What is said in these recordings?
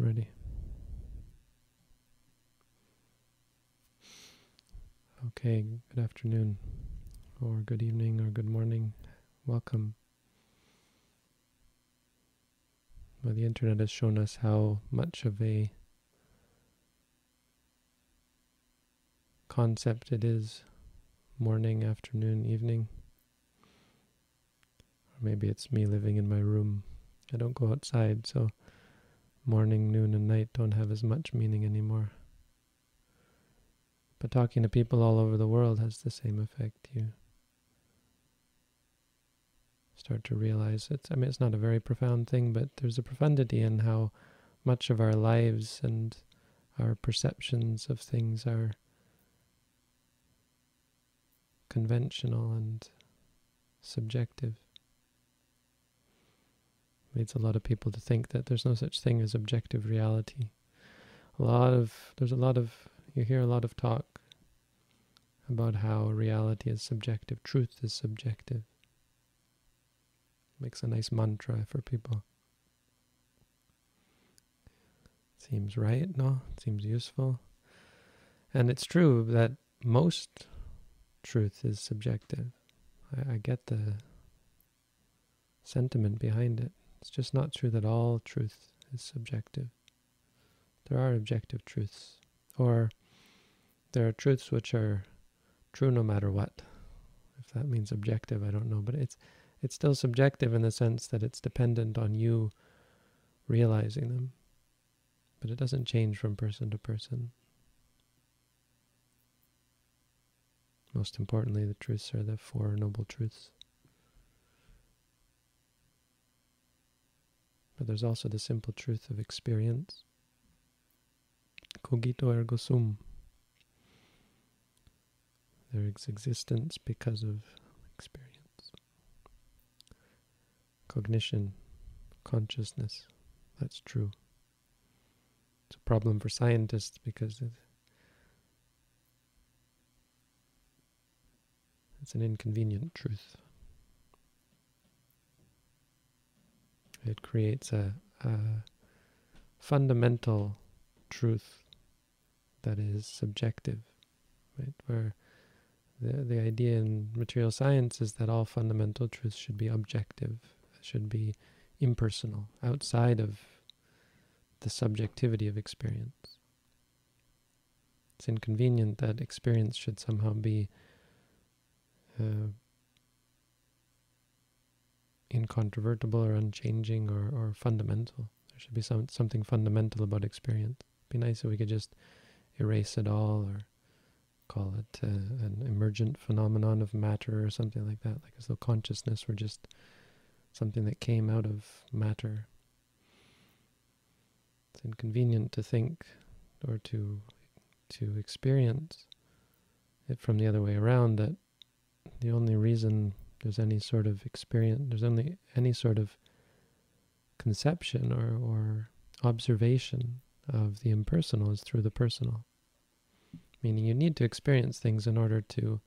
Ready. Okay, good afternoon, or good evening, or good morning. Welcome. Well, the internet has shown us how much of a concept it is morning, afternoon, evening. Or maybe it's me living in my room. I don't go outside, so morning, noon, and night don't have as much meaning anymore. But talking to people all over the world has the same effect. You start to realize it's, I mean, it's not a very profound thing, but there's a profundity in how much of our lives and our perceptions of things are conventional and subjective. Leads a lot of people to think that there's no such thing as objective reality. A lot of there's a lot of you hear a lot of talk about how reality is subjective, truth is subjective. Makes a nice mantra for people. Seems right, no? Seems useful. And it's true that most truth is subjective. I, I get the sentiment behind it. It's just not true that all truth is subjective. There are objective truths, or there are truths which are true no matter what. If that means objective, I don't know, but it's it's still subjective in the sense that it's dependent on you realizing them. But it doesn't change from person to person. Most importantly, the truths are the Four Noble Truths. But there's also the simple truth of experience. Cogito ergo sum. There is existence because of experience. Cognition, consciousness, that's true. It's a problem for scientists because it, It's an inconvenient truth. It creates a, a fundamental truth that is subjective, right? Where the the idea in material science is that all fundamental truths should be objective, should be impersonal, outside of the subjectivity of experience. It's inconvenient that experience should somehow be uh, incontrovertible or unchanging or, or fundamental. There should be some something fundamental about experience. It'd be nice if we could just erase it all or call it uh, an emergent phenomenon of matter or something like that, like as though consciousness were just something that came out of matter. It's inconvenient to think or to to experience it from the other way around that the only reason there's any sort of experience, there's only any sort of conception or, or observation of the impersonal is through the personal. Meaning you need to experience things in order to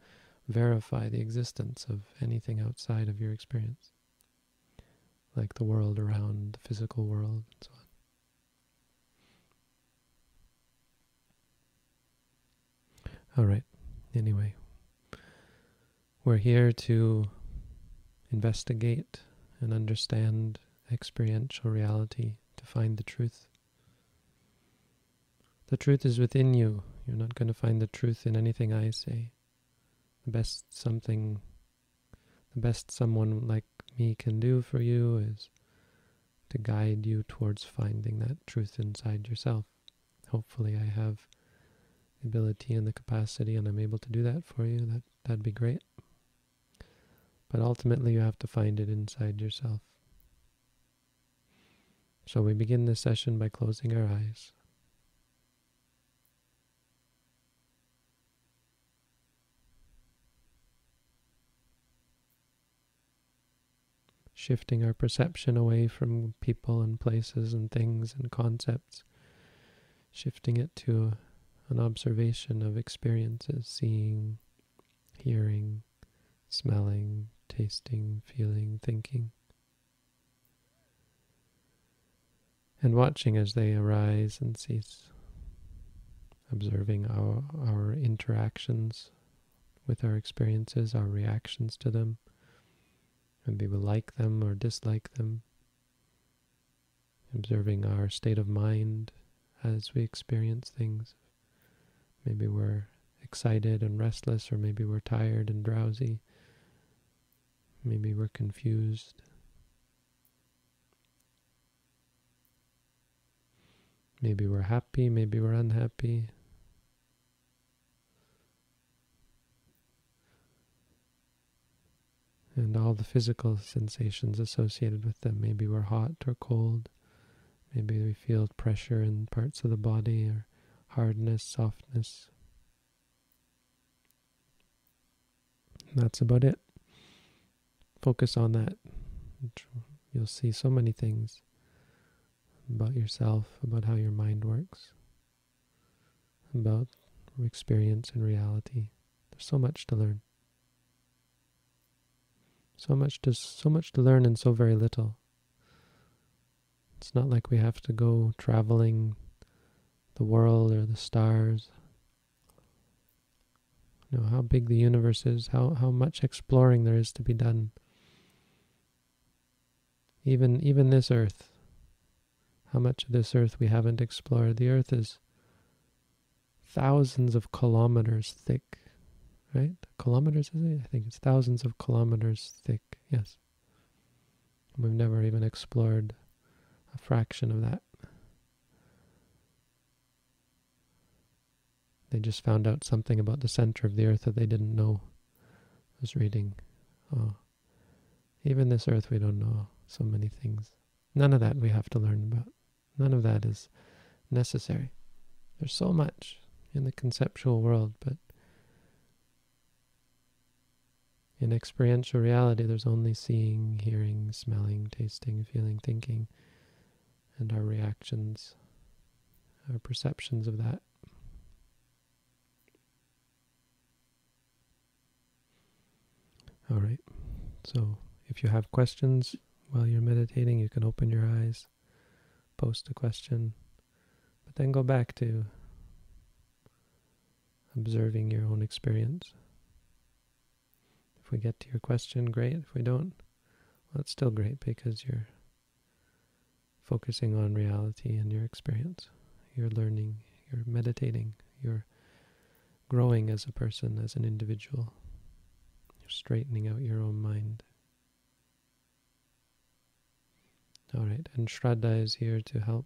verify the existence of anything outside of your experience, like the world around, the physical world, and so on. All right. Anyway, we're here to investigate and understand experiential reality, to find the truth. The truth is within you. You're not going to find the truth in anything I say. The best something, the best someone like me can do for you is to guide you towards finding that truth inside yourself. Hopefully I have the ability and the capacity and I'm able to do that for you. That that'd be great. But ultimately, you have to find it inside yourself. So we begin this session by closing our eyes. Shifting our perception away from people and places and things and concepts, shifting it to an observation of experiences, seeing, hearing, smelling, tasting, feeling, thinking. and watching as they arise and cease, observing our, our interactions with our experiences, our reactions to them. Maybe we like them or dislike them. Observing our state of mind as we experience things. Maybe we're excited and restless, or maybe we're tired and drowsy. Maybe we're confused. Maybe we're happy, maybe we're unhappy. And all the physical sensations associated with them. Maybe we're hot or cold. Maybe we feel pressure in parts of the body or hardness, softness. That's about it. Focus on that. You'll see so many things about yourself, about how your mind works, about experience and reality. There's so much to learn. So much to so much to learn and so very little. It's not like we have to go traveling the world or the stars. You know how big the universe is, how how much exploring there is to be done. Even even this earth, how much of this earth we haven't explored. The earth is thousands of kilometers thick, right? Kilometers, is it? I think it's thousands of kilometers thick, yes. We've never even explored a fraction of that. They just found out something about the center of the earth that they didn't know. I was reading. Oh, even this earth, we don't know so many things. None of that we have to learn about. None of that is necessary. There's so much in the conceptual world, but in experiential reality, there's only seeing, hearing, smelling, tasting, feeling, thinking, and our reactions, our perceptions of that. All right. So if you have questions while you're meditating, you can open your eyes post a question, but then go back to observing your own experience. If we get to your question, great. If we don't, well, it's still great because you're focusing on reality and your experience. You're learning, you're meditating, you're growing as a person, as an individual. You're straightening out your own mind. All right, and Shraddha is here to help.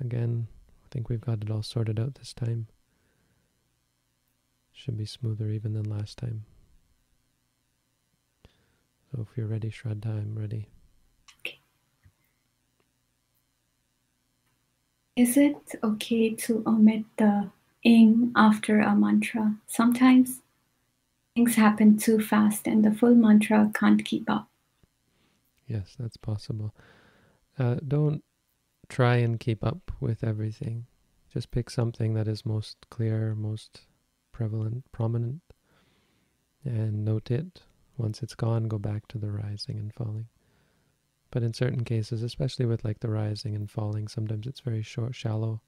Again, I think we've got it all sorted out this time. Should be smoother even than last time. So if you're ready, Shraddha, I'm ready. Okay. Is it okay to omit the ing after a mantra? Sometimes things happen too fast and the full mantra can't keep up. Yes, that's possible. Uh, don't try and keep up with everything. Just pick something that is most clear, most prevalent, prominent, and note it. Once it's gone, go back to the rising and falling. But in certain cases, especially with like the rising and falling, sometimes it's very short, shallow,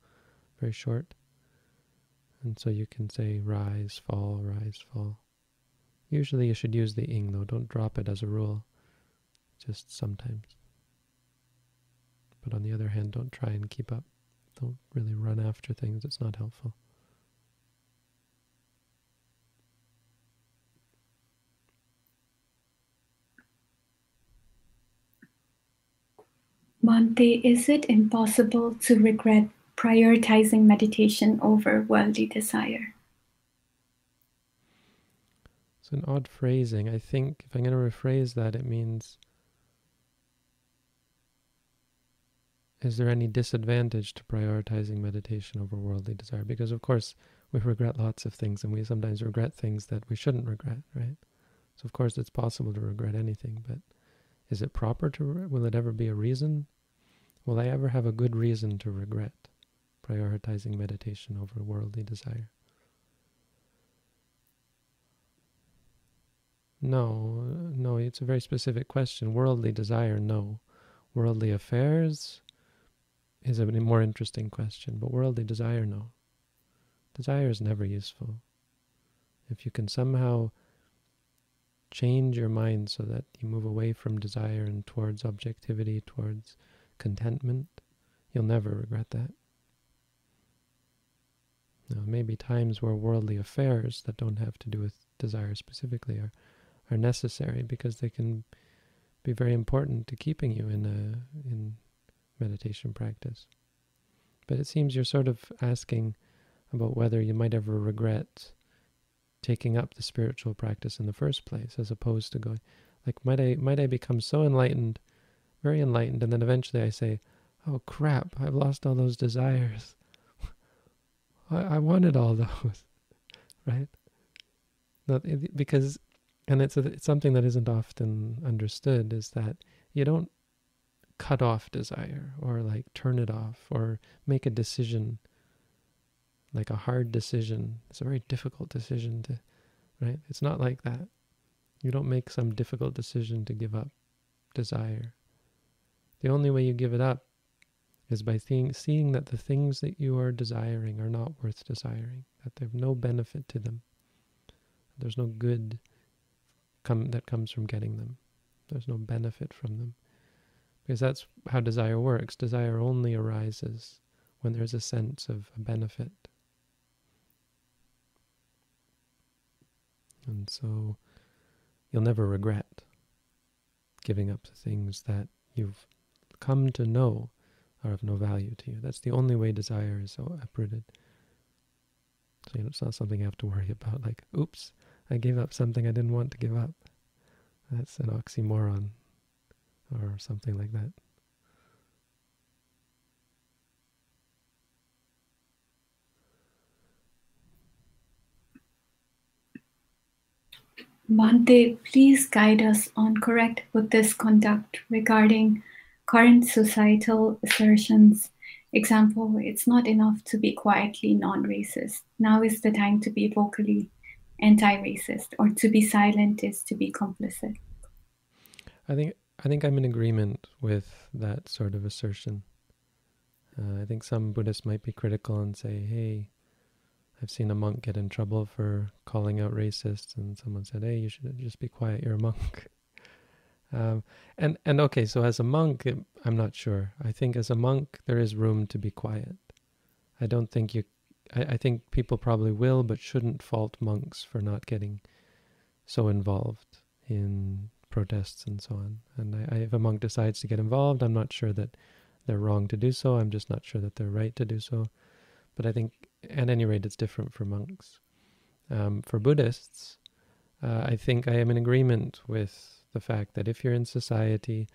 very short. And so you can say rise, fall, rise, fall. Usually you should use the ing though, don't drop it as a rule, just sometimes. But on the other hand, don't try and keep up. Don't really run after things. It's not helpful. Bhante, is it impossible to regret prioritizing meditation over worldly desire? It's an odd phrasing. I think if I'm going to rephrase that, it means is there any disadvantage to prioritizing meditation over worldly desire? Because, of course, we regret lots of things and we sometimes regret things that we shouldn't regret, right? So, of course, it's possible to regret anything, but is it proper to, will it ever be a reason? Will I ever have a good reason to regret prioritizing meditation over worldly desire? No, no, it's a very specific question. Worldly desire, no. Worldly affairs, is a more interesting question. But worldly desire, no. Desire is never useful. If you can somehow change your mind so that you move away from desire and towards objectivity, towards contentment, you'll never regret that. Now, maybe times where worldly affairs that don't have to do with desire specifically are, are necessary because they can be very important to keeping you in a in meditation practice. But it seems you're sort of asking about whether you might ever regret taking up the spiritual practice in the first place, as opposed to going, like, might I might I become so enlightened, very enlightened, and then eventually I say, oh crap, I've lost all those desires. I, I wanted all those, right? Not, because, and it's, a, it's something that isn't often understood is that you don't cut off desire or like turn it off or make a decision like a hard decision. It's a very difficult decision to, right? It's not like that. You don't make some difficult decision to give up desire. The only way you give it up is by seeing, seeing that the things that you are desiring are not worth desiring, that they have no benefit to them. There's no good come, that comes from getting them. There's no benefit from them. Because that's how desire works. Desire only arises when there's a sense of a benefit. And so you'll never regret giving up the things that you've come to know are of no value to you. That's the only way desire is so uprooted. So you know, it's not something you have to worry about, like, oops, I gave up something I didn't want to give up. That's an oxymoron or something like that. Bhante, please guide us on correct Buddhist conduct regarding current societal assertions. Example, it's not enough to be quietly non-racist. Now is the time to be vocally anti-racist, or to be silent is to be complicit. I think I think I'm in agreement with that sort of assertion. Uh, I think some Buddhists might be critical and say, "Hey, I've seen a monk get in trouble for calling out racists, and someone said, "Hey, you should just be quiet. You're a monk." Um, and and okay, so as a monk, I'm not sure. I think as a monk, there is room to be quiet. I don't think you. I, I think people probably will, but shouldn't fault monks for not getting so involved in protests and so on. And I, I, if a monk decides to get involved, I'm not sure that they're wrong to do so. I'm just not sure that they're right to do so. But I think, at any rate, it's different for monks. Um, for Buddhists, uh, I think I am in agreement with the fact that if you're in society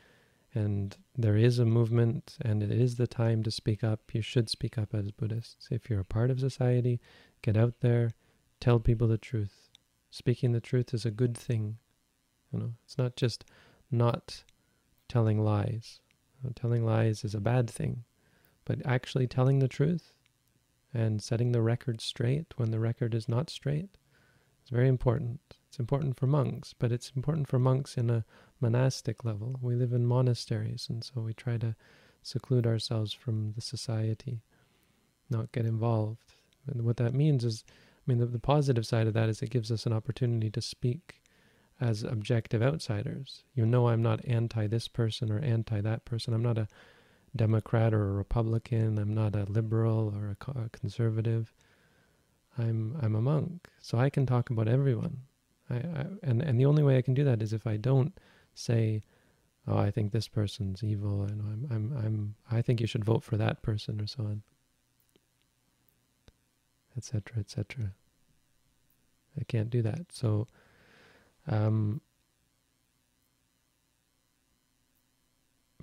and there is a movement and it is the time to speak up, you should speak up as Buddhists. If you're a part of society, get out there, tell people the truth. Speaking the truth is a good thing. You know, it's not just not telling lies. You know, telling lies is a bad thing, but actually telling the truth and setting the record straight when the record is not straight is very important. It's important for monks, but it's important for monks in a monastic level. We live in monasteries, and so we try to seclude ourselves from the society, not get involved. And what that means is, I mean, the, the positive side of that is it gives us an opportunity to speak as objective outsiders. You know, I'm not anti this person or anti that person. I'm not a Democrat or a Republican. I'm not a liberal or a, conservative. I'm I'm a monk, so I can talk about everyone. I, I, and and the only way I can do that is if I don't say, "Oh, I think this person's evil," and I'm I'm I'm I think you should vote for that person or so on, etc. etc. I can't do that. So, um,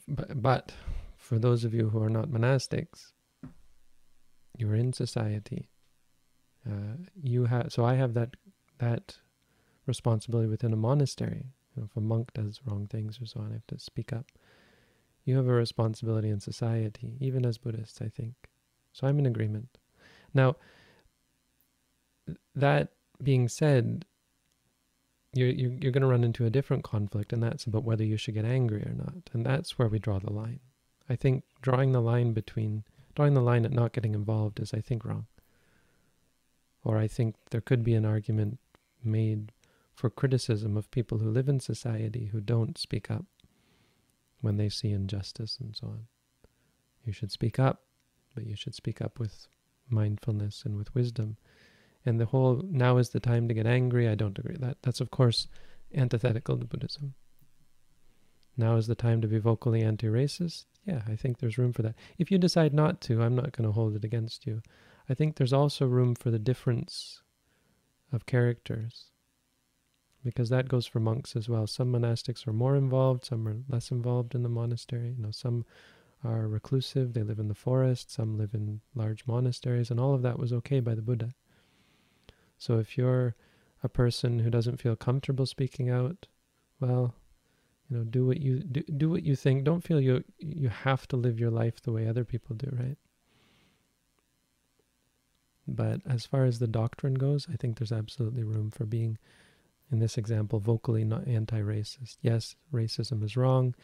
but but for those of you who are not monastics, you're in society. Uh, you have so I have that that responsibility within a monastery. You know, if a monk does wrong things or so on, I have to speak up. You have a responsibility in society, even as Buddhists, I think. So I'm in agreement. Now, that being said, you're, you're, you're going to run into a different conflict, and that's about whether you should get angry or not. And that's where we draw the line. I think drawing the line between drawing the line at not getting involved is, I think, wrong. Or I think there could be an argument made for criticism of people who live in society who don't speak up when they see injustice and so on. You should speak up, but you should speak up with mindfulness and with wisdom. And the whole now is the time to get angry, I don't agree. That that's of course antithetical to Buddhism. Now is the time to be vocally anti-racist. Yeah, I think there's room for that. If you decide not to, I'm not going to hold it against you. I think there's also room for the difference of characters because that goes for monks as well. Some monastics are more involved, some are less involved in the monastery. You know, some are reclusive, they live in the forest, some live in large monasteries, and all of that was okay by the Buddha. So if you're a person who doesn't feel comfortable speaking out, well, you know, do what you do, do what you think. Don't feel you you have to live your life the way other people do, right? But as far as the doctrine goes, I think there's absolutely room for being in this example, vocally not anti-racist. Yes, racism is wrong.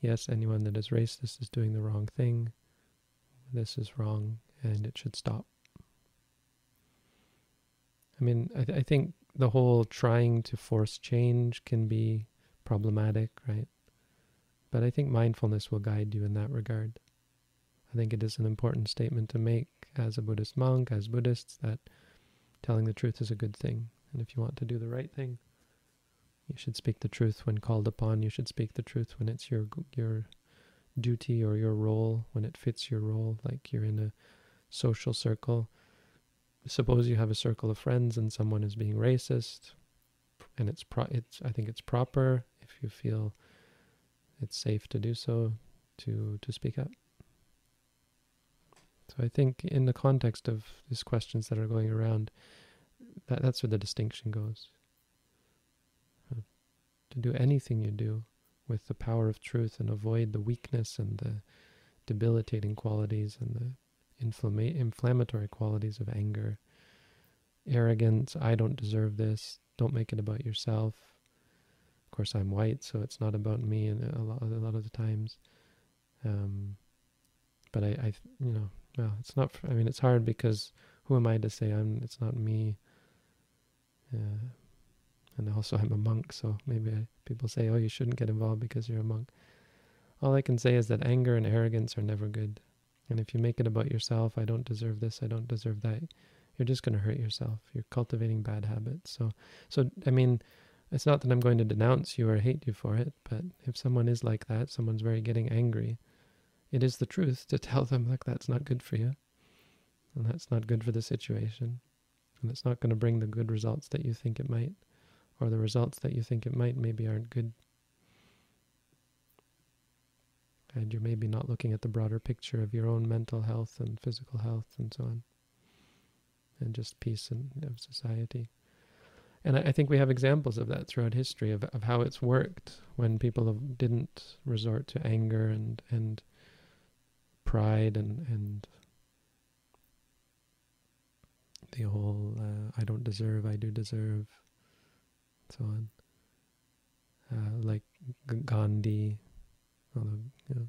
Yes, anyone that is racist is doing the wrong thing. This is wrong, and it should stop. I mean, I, th- I think the whole trying to force change can be problematic, right? But I think mindfulness will guide you in that regard. I think it is an important statement to make as a Buddhist monk, as Buddhists, that telling the truth is a good thing. And if you want to do the right thing, you should speak the truth when called upon. You should speak the truth when it's your your duty or your role, when it fits your role, like you're in a social circle. Suppose you have a circle of friends and someone is being racist, and it's pro- it's I think it's proper if you feel it's safe to do so to to speak up. So I think in the context of these questions that are going around, that that's where the distinction goes to do anything you do with the power of truth and avoid the weakness and the debilitating qualities and the inflama- inflammatory qualities of anger, arrogance, I don't deserve this, don't make it about yourself. Of course, I'm white, so it's not about me and a lot, a lot of the times. Um, but I, I, you know, well, it's not, I mean, it's hard because who am I to say I'm, it's not me. Uh, and also I'm a monk, so maybe I, people say, oh, you shouldn't get involved because you're a monk. All I can say is that anger and arrogance are never good. And if you make it about yourself, I don't deserve this, I don't deserve that, you're just going to hurt yourself. You're cultivating bad habits. So, so I mean, it's not that I'm going to denounce you or hate you for it, but if someone is like that, someone's very getting angry, it is the truth to tell them, like, that's not good for you. And that's not good for the situation. And it's not going to bring the good results that you think it might or the results that you think it might maybe aren't good. And you're maybe not looking at the broader picture of your own mental health and physical health and so on. And just peace and of society. And I, I think we have examples of that throughout history of, of how it's worked when people have, didn't resort to anger and, and pride and, and the whole uh, I don't deserve, I do deserve and so on. Uh, like Gandhi, although you know,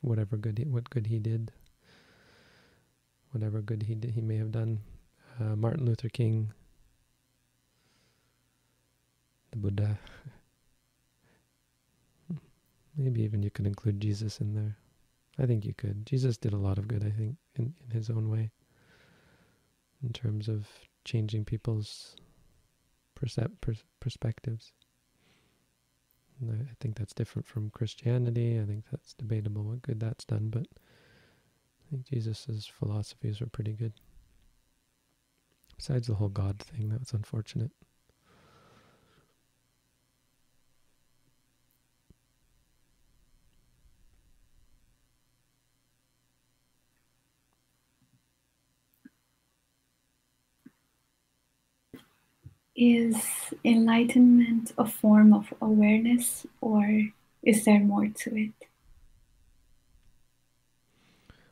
whatever good he, what good he did, whatever good he did, he may have done. Uh, Martin Luther King, the Buddha. Maybe even you could include Jesus in there. I think you could. Jesus did a lot of good, I think, in, in his own way, in terms of changing people's percep- pers- perspectives. I, think that's different from Christianity. I think that's debatable what good that's done, but I think Jesus' philosophies were pretty good. Besides the whole God thing, that was unfortunate. Is enlightenment a form of awareness or is there more to it?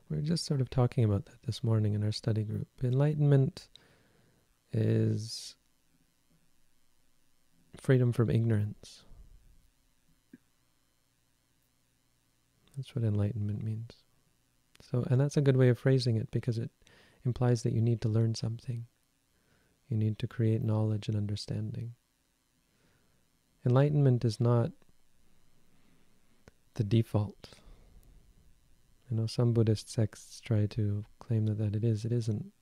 We are just sort of talking about that this morning in our study group. Enlightenment is freedom from ignorance. That's what enlightenment means. So, and that's a good way of phrasing it because it implies that you need to learn something. You need to create knowledge and understanding. Enlightenment is not the default. You know, some Buddhist sects try to claim that, that it is. It isn't.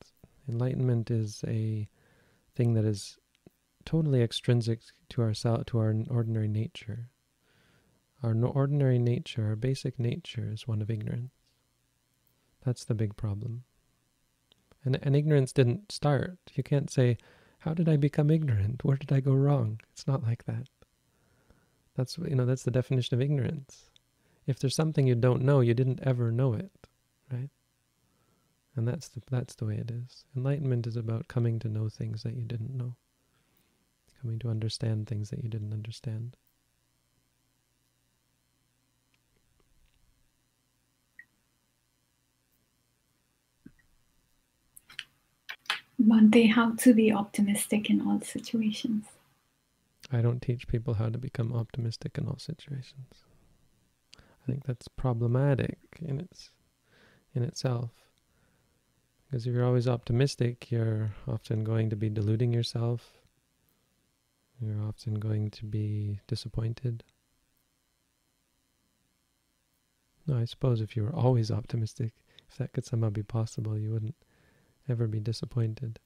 Enlightenment is a thing that is totally extrinsic to our to our ordinary nature. Our ordinary nature, our basic nature, is one of ignorance. That's the big problem. And, and ignorance didn't start. You can't say, how did I become ignorant? Where did I go wrong? It's not like that. That's you know that's the definition of ignorance. If there's something you don't know, you didn't ever know it, right? And that's the, that's the way it is. Enlightenment is about coming to know things that you didn't know, coming to understand things that you didn't understand. Bhante, how to be optimistic in all situations. I don't teach people how to become optimistic in all situations. I think that's problematic in its in itself. Because if you're always optimistic, you're often going to be deluding yourself. You're often going to be disappointed. No, I suppose if you were always optimistic, if that could somehow be possible, you wouldn't ever be disappointed.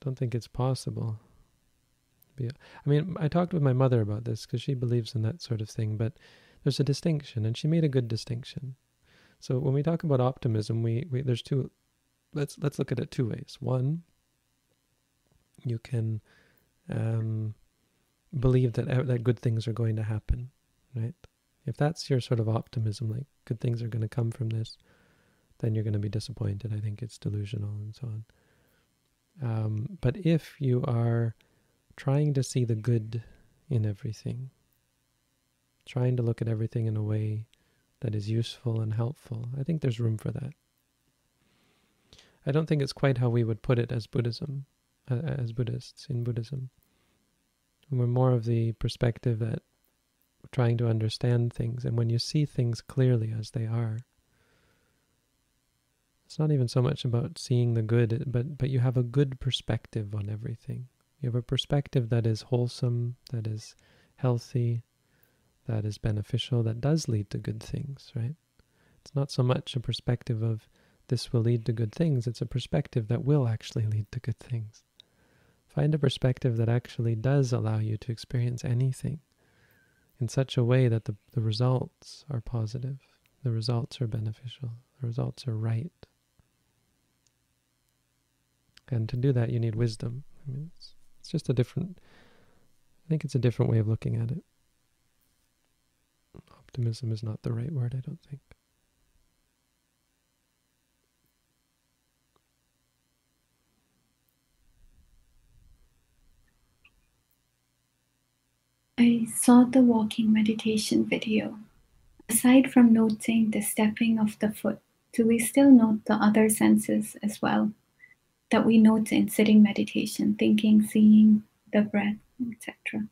Don't think it's possible. I mean, I talked with my mother about this because she believes in that sort of thing, but there's a distinction, and she made a good distinction. So when we talk about optimism, we, we there's two. Let's let's look at it two ways. One, you can um, believe that that good things are going to happen, right? If that's your sort of optimism, like good things are going to come from this, then you're going to be disappointed. I think it's delusional and so on. Um, but if you are trying to see the good in everything, trying to look at everything in a way that is useful and helpful, I think there's room for that. I don't think it's quite how we would put it as Buddhism, as Buddhists in Buddhism. We're more of the perspective that trying to understand things, and when you see things clearly as they are, it's not even so much about seeing the good, but but you have a good perspective on everything. You have a perspective that is wholesome, that is healthy, that is beneficial, that does lead to good things, right? It's not so much a perspective of this will lead to good things, it's a perspective that will actually lead to good things. Find a perspective that actually does allow you to experience anything in such a way that the, the results are positive, the results are beneficial, the results are right. And to do that, you need wisdom. I mean, it's, it's just a different, I think it's a different way of looking at it. Optimism is not the right word, I don't think. I saw the walking meditation video. Aside from noting the stepping of the foot, do we still note the other senses as well? That we note in sitting meditation, thinking, seeing, the breath, etc.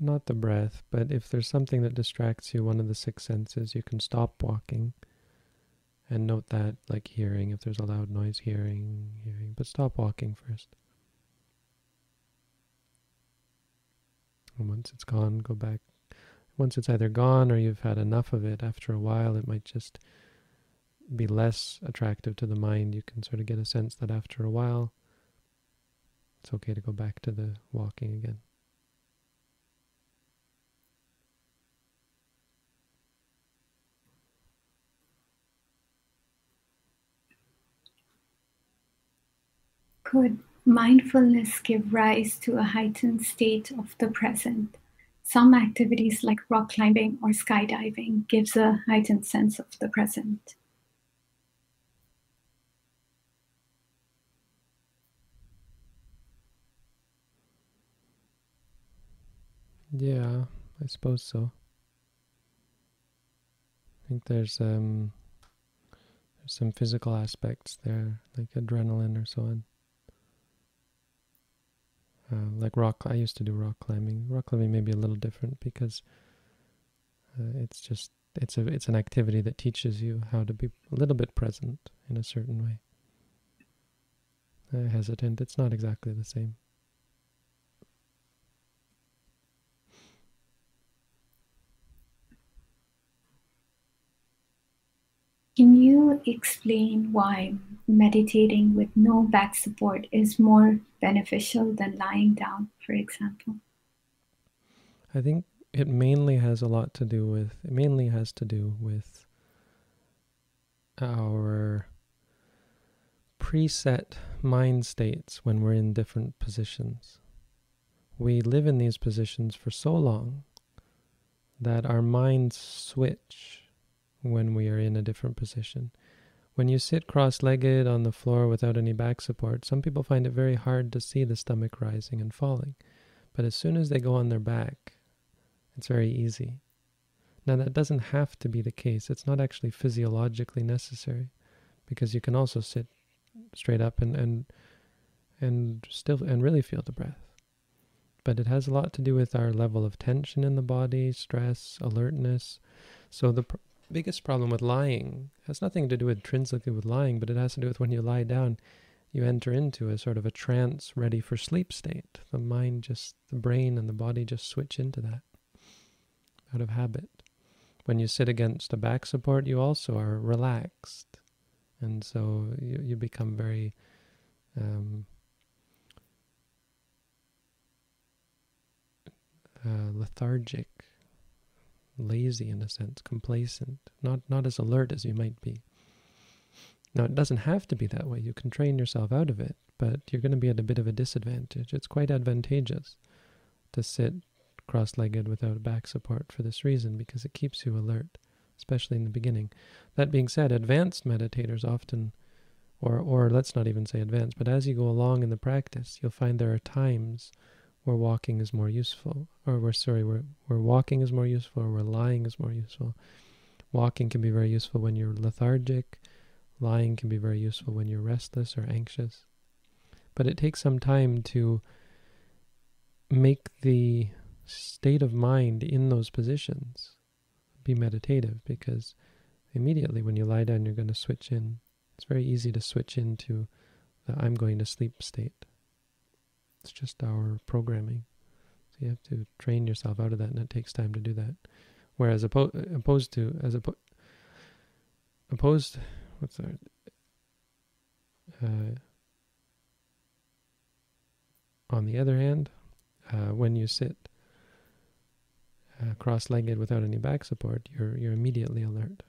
Not the breath, but if there's something that distracts you, one of the six senses, you can stop walking and note that, like hearing, if there's a loud noise, hearing, hearing, but stop walking first. And once it's gone, go back. Once it's either gone or you've had enough of it, after a while, it might just be less attractive to the mind, you can sort of get a sense that after a while, it's okay to go back to the walking again. Could mindfulness give rise to a heightened state of the present? Some activities like rock climbing or skydiving gives a heightened sense of the present. Yeah, I suppose so. I think there's um there's some physical aspects there, like adrenaline or so on. Uh, like rock, I used to do rock climbing. Rock climbing may be a little different because Uh, it's just it's a it's an activity that teaches you how to be a little bit present in a certain way. Hesitant. It's not exactly the same. Can you explain why meditating with no back support is more beneficial than lying down, for example? I think it mainly has a lot to do with, it mainly has to do with our preset mind states when we're in different positions. We live in these positions for so long that our minds switch when we are in a different position. When you sit cross legged on the floor without any back support, some people find it very hard to see the stomach rising and falling. But as soon as they go on their back, it's very easy. Now, that doesn't have to be the case. It's not actually physiologically necessary because you can also sit straight up and, and, and still and really feel the breath. But it has a lot to do with our level of tension in the body, stress, alertness. So the biggest problem with lying has nothing to do intrinsically with lying, but it has to do with when you lie down, you enter into a sort of a trance ready for sleep state. The mind just, the brain and the body just switch into that out of habit. When you sit against a back support, you also are relaxed. And so you, you become very um, uh, lethargic lazy in a sense, complacent, not not as alert as you might be. Now it doesn't have to be that way. You can train yourself out of it, but you're going to be at a bit of a disadvantage. It's quite advantageous to sit cross-legged without back support for this reason because it keeps you alert, especially in the beginning. That being said, advanced meditators often or or let's not even say advanced, but as you go along in the practice, you'll find there are times where walking is more useful, or where sorry, where where walking is more useful, or where lying is more useful. Walking can be very useful when you're lethargic. Lying can be very useful when you're restless or anxious. But it takes some time to make the state of mind in those positions be meditative because immediately when you lie down, you're going to switch in. It's very easy to switch into the I'm going to sleep state. It's just our programming. So you have to train yourself out of that, and it takes time to do that. Whereas oppo- opposed to as oppo- opposed, what's that? Uh, on the other hand, uh, when you sit uh, cross-legged without any back support, you're you're immediately alert.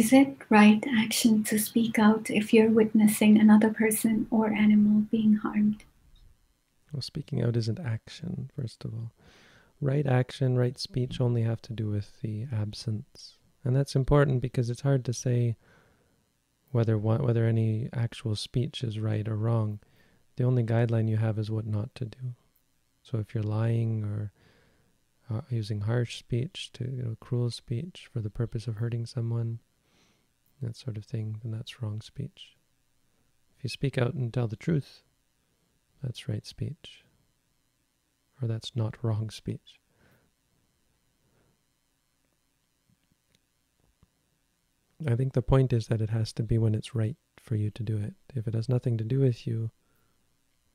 Is it right action to speak out if you're witnessing another person or animal being harmed? Well, speaking out isn't action, first of all. Right action, right speech only have to do with the absence. And that's important because it's hard to say whether whether any actual speech is right or wrong. The only guideline you have is what not to do. So if you're lying or uh, using harsh speech to you know, cruel speech for the purpose of hurting someone, that sort of thing, then that's wrong speech. If you speak out and tell the truth, that's right speech. Or that's not wrong speech. I think the point is that it has to be when it's right for you to do it. If it has nothing to do with you,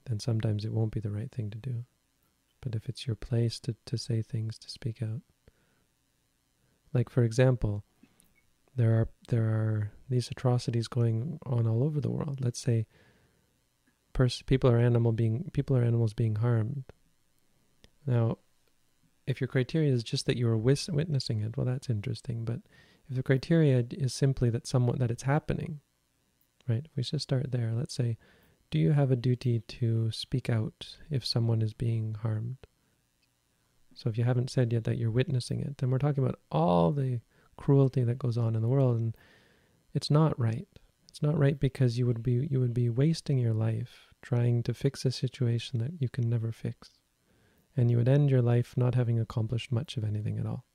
then sometimes it won't be the right thing to do. But if it's your place to, to say things, to speak out. Like, for example, there are there are these atrocities going on all over the world. Let's say pers- people are animal being people are animals being harmed. Now, if your criteria is just that you are wis- witnessing it, well, that's interesting. But if the criteria is simply that someone that it's happening, right? If we just start there, let's say, do you have a duty to speak out if someone is being harmed? So if you haven't said yet that you're witnessing it, then we're talking about all the cruelty that goes on in the world and it's not right it's not right because you would be you would be wasting your life trying to fix a situation that you can never fix and you would end your life not having accomplished much of anything at all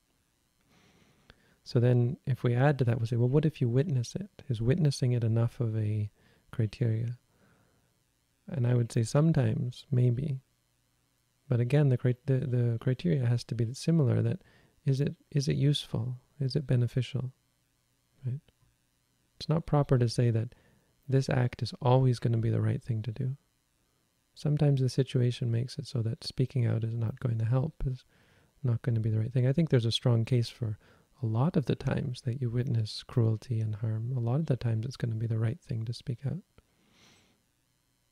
So then, if we add to that, we'll say, well, what if you witness it? Is witnessing it enough of a criteria? And I would say sometimes, maybe. But again, the, the, the criteria has to be similar. That is it is it useful? Is it beneficial? Right. It's not proper to say that this act is always going to be the right thing to do. Sometimes the situation makes it so that speaking out is not going to help, is not going to be the right thing. I think there's a strong case for a lot of the times that you witness cruelty and harm. A lot of the times it's going to be the right thing to speak out.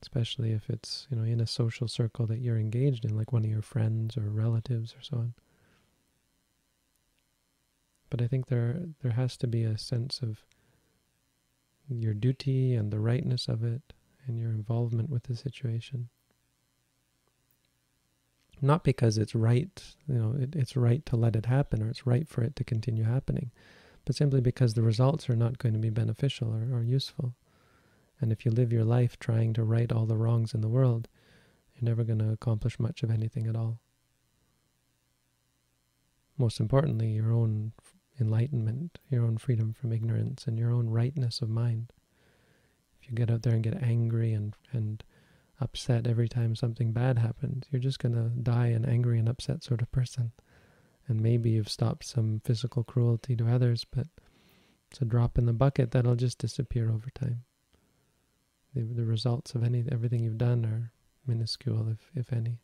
Especially if it's, you know, in a social circle that you're engaged in, like one of your friends or relatives or so on. But I think there there has to be a sense of your duty and the rightness of it and your involvement with the situation. Not because it's right, you know, it, it's right to let it happen or it's right for it to continue happening, but simply because the results are not going to be beneficial or, or useful. And if you live your life trying to right all the wrongs in the world, you're never going to accomplish much of anything at all. Most importantly, your own enlightenment, your own freedom from ignorance, and your own rightness of mind. If you get out there and get angry and, and upset every time something bad happens, you're just going to die an angry and upset sort of person. And maybe you've stopped some physical cruelty to others, but it's a drop in the bucket that'll just disappear over time. The, the results of any everything you've done are minuscule, if, if any.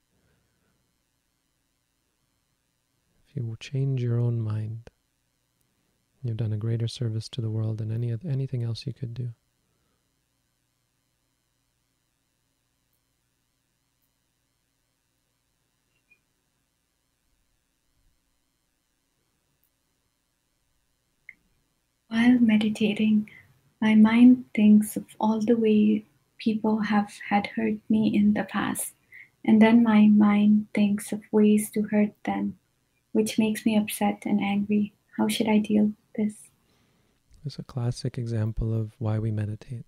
If you change your own mind, You've done a greater service to the world than any anything else you could do. While meditating, my mind thinks of all the way people have had hurt me in the past, and then my mind thinks of ways to hurt them, which makes me upset and angry. How should I deal this. It's a classic example of why we meditate.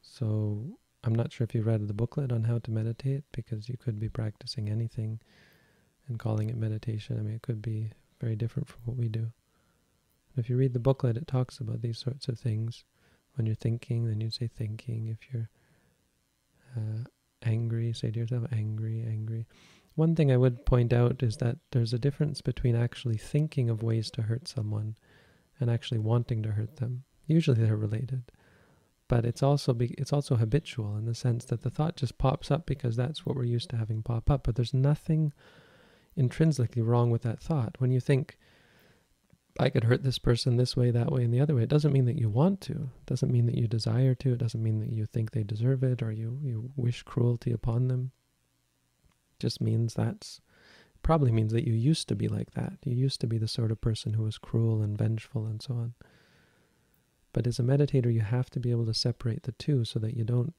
So I'm not sure if you read the booklet on how to meditate because you could be practicing anything and calling it meditation. I mean, it could be very different from what we do. If you read the booklet, it talks about these sorts of things. When you're thinking, then you say thinking. If you're uh, angry, say to yourself angry, angry. One thing I would point out is that there's a difference between actually thinking of ways to hurt someone and actually wanting to hurt them. Usually they're related. But it's also be, it's also habitual in the sense that the thought just pops up because that's what we're used to having pop up. But there's nothing intrinsically wrong with that thought. When you think, I could hurt this person this way, that way, and the other way. It doesn't mean that you want to. It doesn't mean that you desire to. It doesn't mean that you think they deserve it or you, you wish cruelty upon them just means that's probably means that you used to be like that. You used to be the sort of person who was cruel and vengeful and so on. But as a meditator, you have to be able to separate the two so that you don't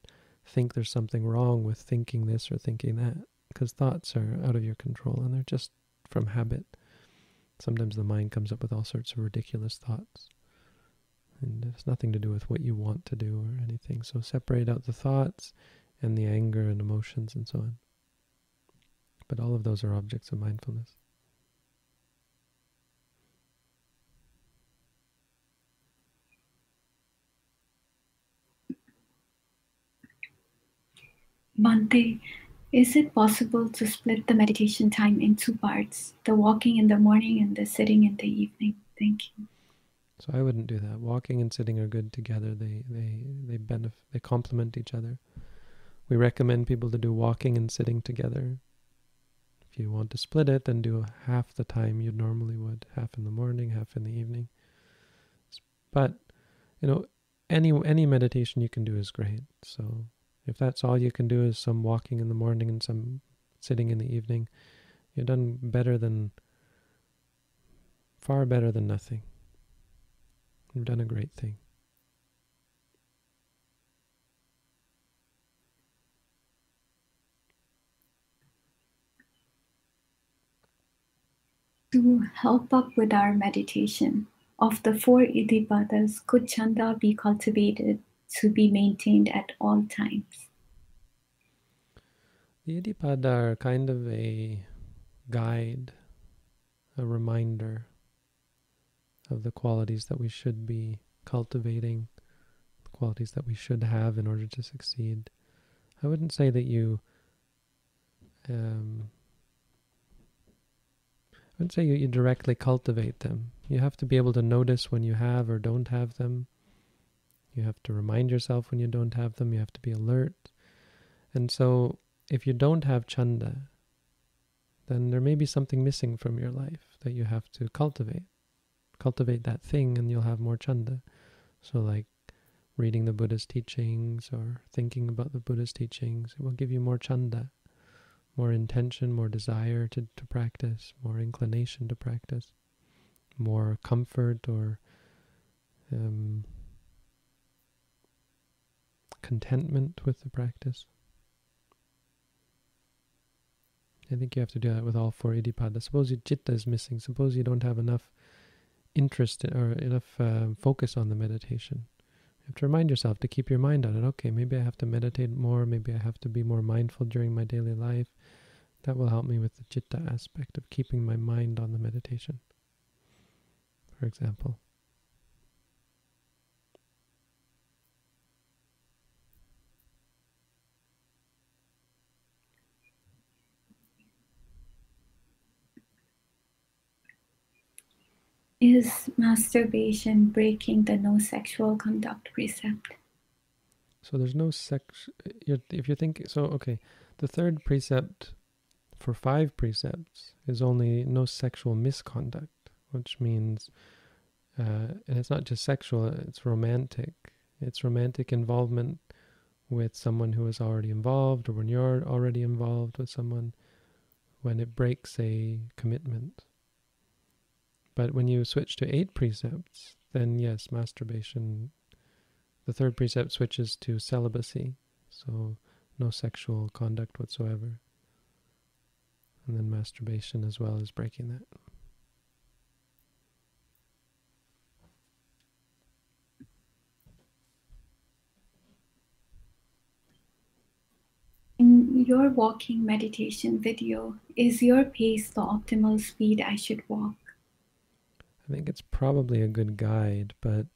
think there's something wrong with thinking this or thinking that, because thoughts are out of your control and they're just from habit. Sometimes the mind comes up with all sorts of ridiculous thoughts. And it's nothing to do with what you want to do or anything. So separate out the thoughts and the anger and emotions and so on. But all of those are objects of mindfulness. Bhante, is it possible to split the meditation time in two parts, the walking in the morning and the sitting in the evening? Thank you. So I wouldn't do that. Walking and sitting are good together. They they they benefit. They complement each other. We recommend people to do walking and sitting together if you want to split it, then do half the time you normally would, half in the morning, half in the evening. But you know, any any meditation you can do is great. So if that's all you can do is some walking in the morning and some sitting in the evening, you've done better than far better than nothing. You've done a great thing. Help up with our meditation, of the four iddhipadas, could chanda be cultivated to be maintained at all times? The iddhipada are kind of a guide, a reminder of the qualities that we should be cultivating, the qualities that we should have in order to succeed. I wouldn't say that you um, I wouldn't say you, you directly cultivate them. You have to be able to notice when you have or don't have them. You have to remind yourself when you don't have them. You have to be alert. And so, if you don't have chanda, then there may be something missing from your life that you have to cultivate. Cultivate that thing, and you'll have more chanda. So, like reading the Buddha's teachings or thinking about the Buddha's teachings, it will give you more chanda more intention, more desire to, to practice, more inclination to practice, more comfort or um, contentment with the practice. I think you have to do that with all four iddhipada. Suppose your citta is missing. Suppose you don't have enough interest or enough uh, focus on the meditation You have to remind yourself to keep your mind on it. Okay, maybe I have to meditate more. Maybe I have to be more mindful during my daily life. That will help me with the citta aspect of keeping my mind on the meditation, for example. Is masturbation breaking the no sexual conduct precept? So there's no sex. If you think so, okay. The third precept for five precepts is only no sexual misconduct, which means, uh, and it's not just sexual; it's romantic. It's romantic involvement with someone who is already involved, or when you're already involved with someone, when it breaks a commitment. But when you switch to eight precepts, then yes, masturbation. The third precept switches to celibacy, so no sexual conduct whatsoever. And then masturbation as well as breaking that. In your walking meditation video, is your pace the optimal speed I should walk? I think it's probably a good guide, but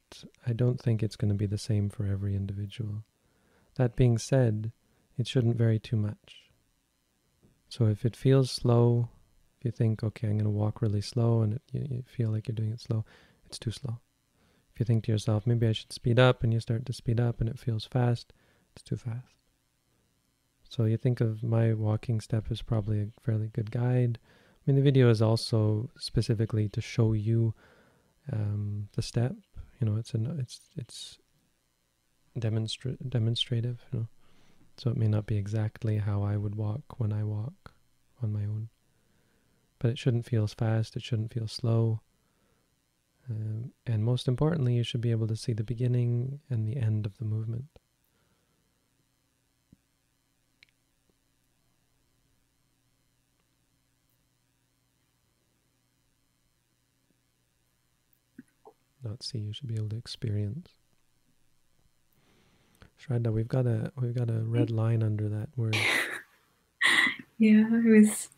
I don't think it's going to be the same for every individual. That being said, it shouldn't vary too much. So if it feels slow, if you think, okay, I'm going to walk really slow and it, you, you feel like you're doing it slow, it's too slow. If you think to yourself, maybe I should speed up, and you start to speed up and it feels fast, it's too fast. So you think of my walking step as probably a fairly good guide. I mean, the video is also specifically to show you um, the step. You know, it's an it's it's demonstra- demonstrative. You know, so it may not be exactly how I would walk when I walk on my own, but it shouldn't feel fast. It shouldn't feel slow. Um, and most importantly, you should be able to see the beginning and the end of the movement. not see, you should be able to experience. Shraddha, we've got a we've got a red line under that word. yeah, it was.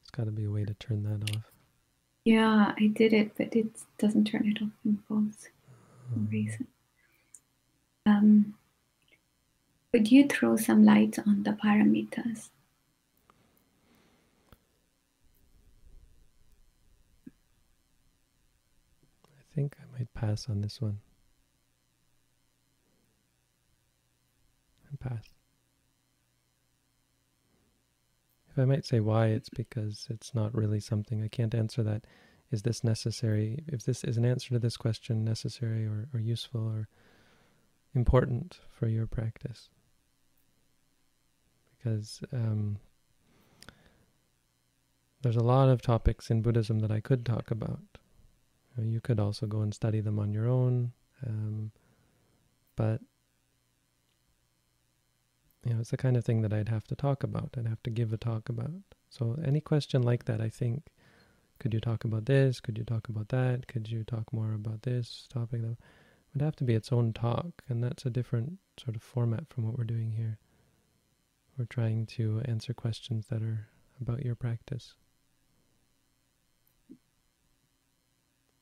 It's got to be a way to turn that off. Yeah, I did it, but it doesn't turn it off in phones for some reason. Um, could you throw some light on the parameters? I think I might pass on this one. And pass. If I might say why, it's because it's not really something I can't answer that. Is this necessary? If this is an answer to this question necessary or, or useful or important for your practice? Because um, there's a lot of topics in Buddhism that I could talk about you could also go and study them on your own, um, but you know, it's the kind of thing that I'd have to talk about. I'd have to give a talk about. So any question like that, I think, could you talk about this? Could you talk about that? Could you talk more about this topic? That would have to be its own talk, and that's a different sort of format from what we're doing here. We're trying to answer questions that are about your practice.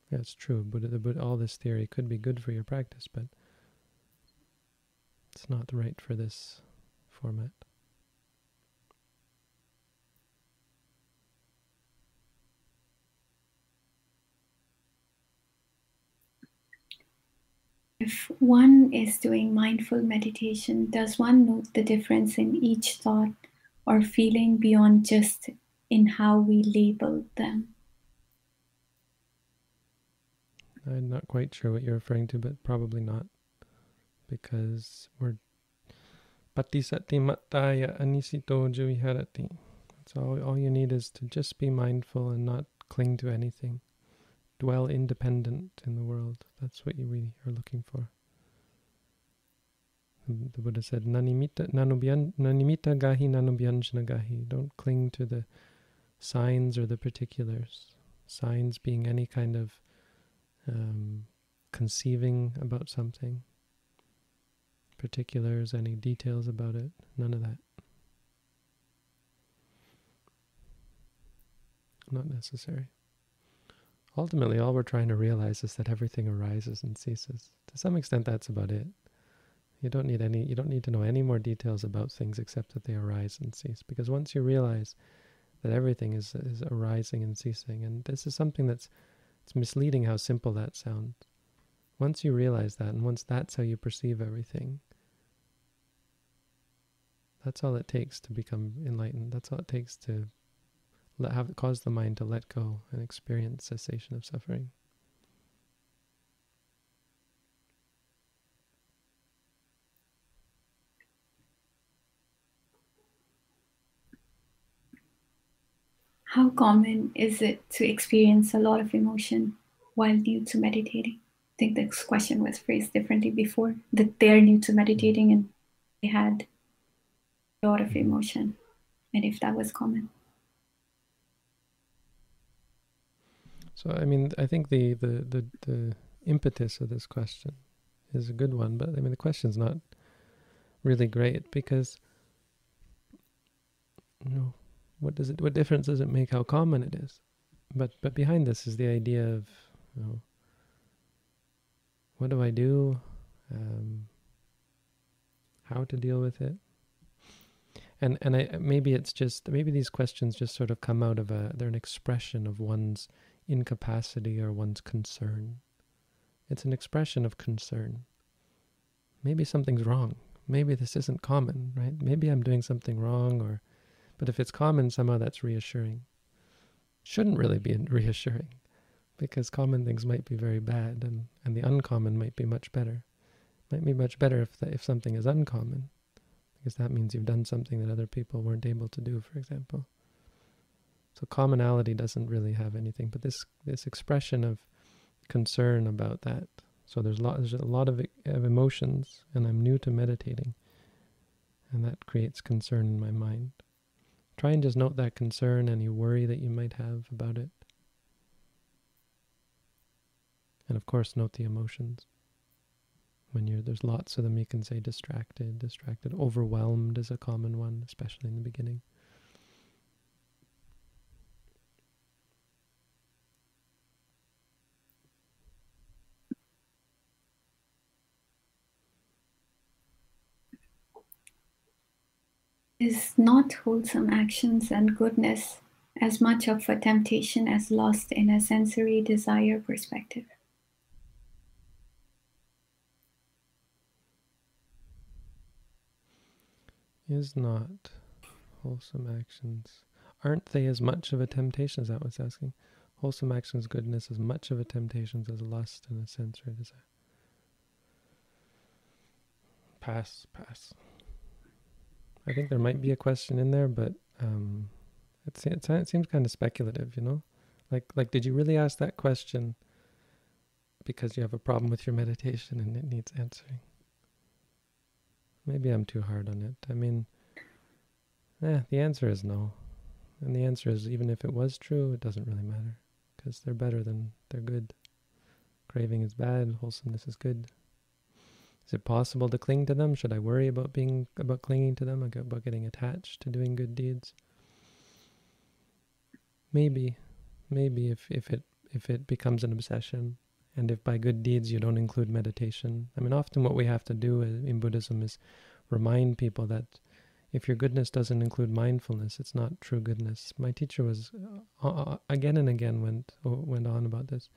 That's true. But, but all this theory could be good for your practice, but it's not right for this format. If one is doing mindful meditation, does one note the difference in each thought or feeling beyond just in how we label them? I'm not quite sure what you're referring to, but probably not. Because we're patisati mataya anisito juviharati. So all, all you need is to just be mindful and not cling to anything. Dwell independent in the world. That's what you, we are looking for. The Buddha said, Nanimita, nanimita gahi nanubyanjana gahi. Don't cling to the signs or the particulars. Signs being any kind of um, conceiving about something, particulars, any details about it, none of that. Not necessary. Ultimately, all we're trying to realize is that everything arises and ceases. To some extent, that's about it. You don't need any. You don't need to know any more details about things except that they arise and cease. Because once you realize that everything is is arising and ceasing, and this is something that's it's misleading how simple that sounds. Once you realize that, and once that's how you perceive everything, that's all it takes to become enlightened. That's all it takes to let, have cause the mind to let go and experience cessation of suffering. How common is it to experience a lot of emotion while new to meditating? I think this question was phrased differently before that they're new to meditating and they had a lot of emotion, and if that was common. So I mean, I think the the the, the impetus of this question is a good one, but I mean the question's not really great because you know what does it? What difference does it make how common it is? But but behind this is the idea of you know, what do I do? Um, how to deal with it? And and I maybe it's just maybe these questions just sort of come out of a they're an expression of one's incapacity or one's concern. It's an expression of concern. Maybe something's wrong. Maybe this isn't common, right? Maybe I'm doing something wrong or but if it's common, somehow that's reassuring. Shouldn't really be reassuring, because common things might be very bad, and, and the uncommon might be much better. Might be much better if the, if something is uncommon, because that means you've done something that other people weren't able to do, for example. So commonality doesn't really have anything, but this this expression of concern about that. So there's a lot, there's a lot of, of emotions, and I'm new to meditating, and that creates concern in my mind. Try and just note that concern, any worry that you might have about it. And of course, note the emotions. When you're, there's lots of them, you can say distracted, distracted. Overwhelmed is a common one, especially in the beginning. Is not wholesome actions and goodness as much of a temptation as lost in a sensory desire perspective? Is not wholesome actions. Aren't they as much of a temptation? Is that what's asking? Wholesome actions, goodness, as much of a temptation as lust and a sensory desire. Pass, pass. I think there might be a question in there, but um, it, it, it seems kind of speculative, you know? Like, like, did you really ask that question because you have a problem with your meditation and it needs answering? Maybe I'm too hard on it. I mean, eh, the answer is no. And the answer is even if it was true, it doesn't really matter because they're better than they're good. Craving is bad, wholesomeness is good. Is it possible to cling to them? Should I worry about being about clinging to them, about getting attached to doing good deeds? Maybe, maybe if if it if it becomes an obsession, and if by good deeds you don't include meditation. I mean, often what we have to do in Buddhism is remind people that if your goodness doesn't include mindfulness, it's not true goodness. My teacher was uh, uh, again and again went went on about this,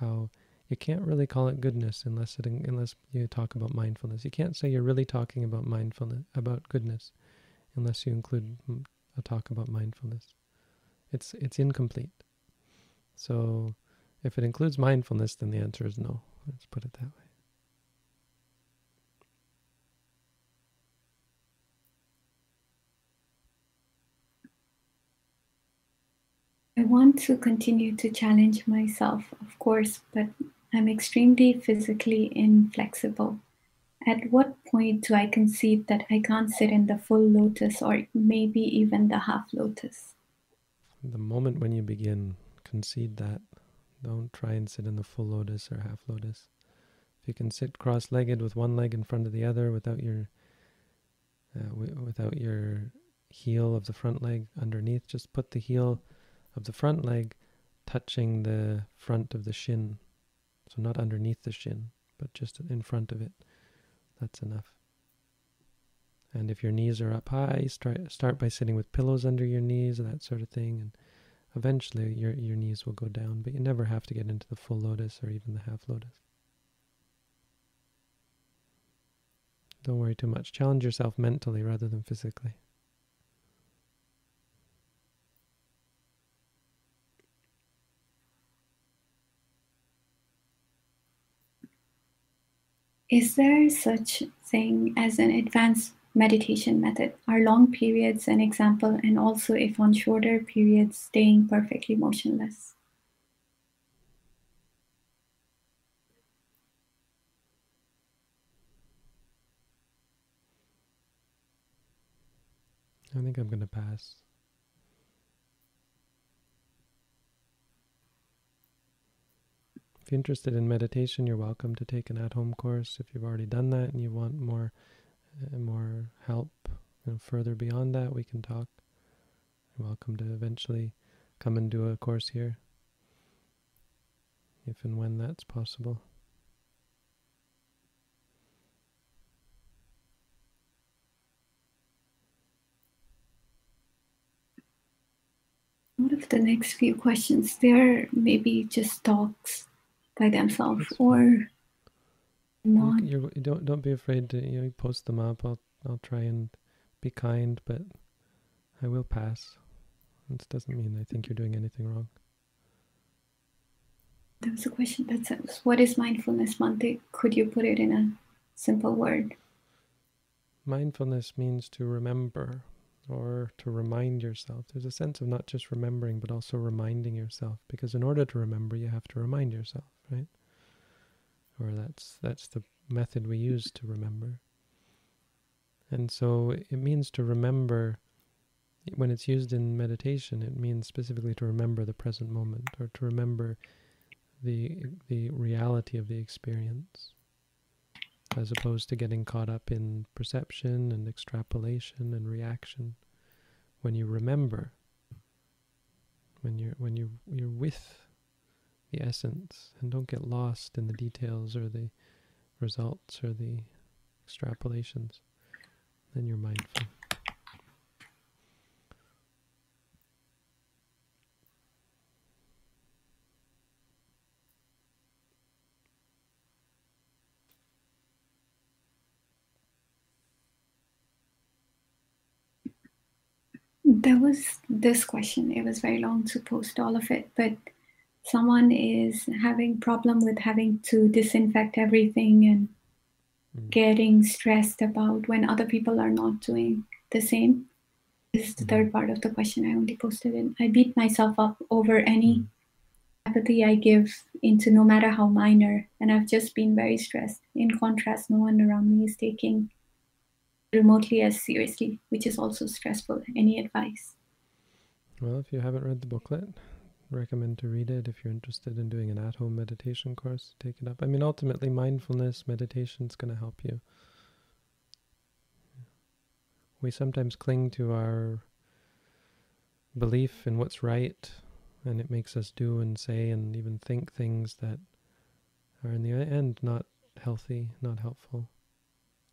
how you can't really call it goodness unless it unless you talk about mindfulness. You can't say you're really talking about mindfulness about goodness unless you include a talk about mindfulness. It's it's incomplete. So if it includes mindfulness, then the answer is no. Let's put it that way. I want to continue to challenge myself, of course, but I'm extremely physically inflexible. At what point do I concede that I can't sit in the full lotus or maybe even the half lotus? The moment when you begin, concede that. Don't try and sit in the full lotus or half lotus. If you can sit cross-legged with one leg in front of the other without your uh, without your heel of the front leg underneath, just put the heel of the front leg touching the front of the shin. So not underneath the shin, but just in front of it. That's enough. And if your knees are up high, start start by sitting with pillows under your knees, that sort of thing, and eventually your your knees will go down. But you never have to get into the full lotus or even the half lotus. Don't worry too much. Challenge yourself mentally rather than physically. Is there such thing as an advanced meditation method? Are long periods an example, and also if on shorter periods, staying perfectly motionless? I think I'm going to pass. If you're interested in meditation, you're welcome to take an at-home course. If you've already done that and you want more, more help you know, further beyond that, we can talk. You're welcome to eventually come and do a course here, if and when that's possible. What of the next few questions? They're maybe just talks by themselves or not. You, you don't don't be afraid to you know post them up. I'll I'll try and be kind, but I will pass. This doesn't mean I think you're doing anything wrong. There was a question that says, "What is mindfulness, Bhante? Could you put it in a simple word?" Mindfulness means to remember or to remind yourself. There's a sense of not just remembering, but also reminding yourself. Because in order to remember, you have to remind yourself, right? Or that's that's the method we use to remember. And so it means to remember. When it's used in meditation, it means specifically to remember the present moment, or to remember the the reality of the experience as opposed to getting caught up in perception and extrapolation and reaction. When you remember, when you're when you you're with the essence and don't get lost in the details or the results or the extrapolations, then you're mindful. There was this question. It was very long to post all of it, but someone is having problem with having to disinfect everything and mm. getting stressed about when other people are not doing the same. This is the mm. third part of the question I only posted in. I beat myself up over any mm. apathy I give into no matter how minor, and I've just been very stressed. In contrast, no one around me is taking remotely as seriously, which is also stressful. Any advice? Well, if you haven't read the booklet, recommend to read it. If you're interested in doing an at home meditation course, take it up. I mean, ultimately, mindfulness meditation is going to help you. We sometimes cling to our belief in what's right and it makes us do and say and even think things that are in the end not healthy, not helpful.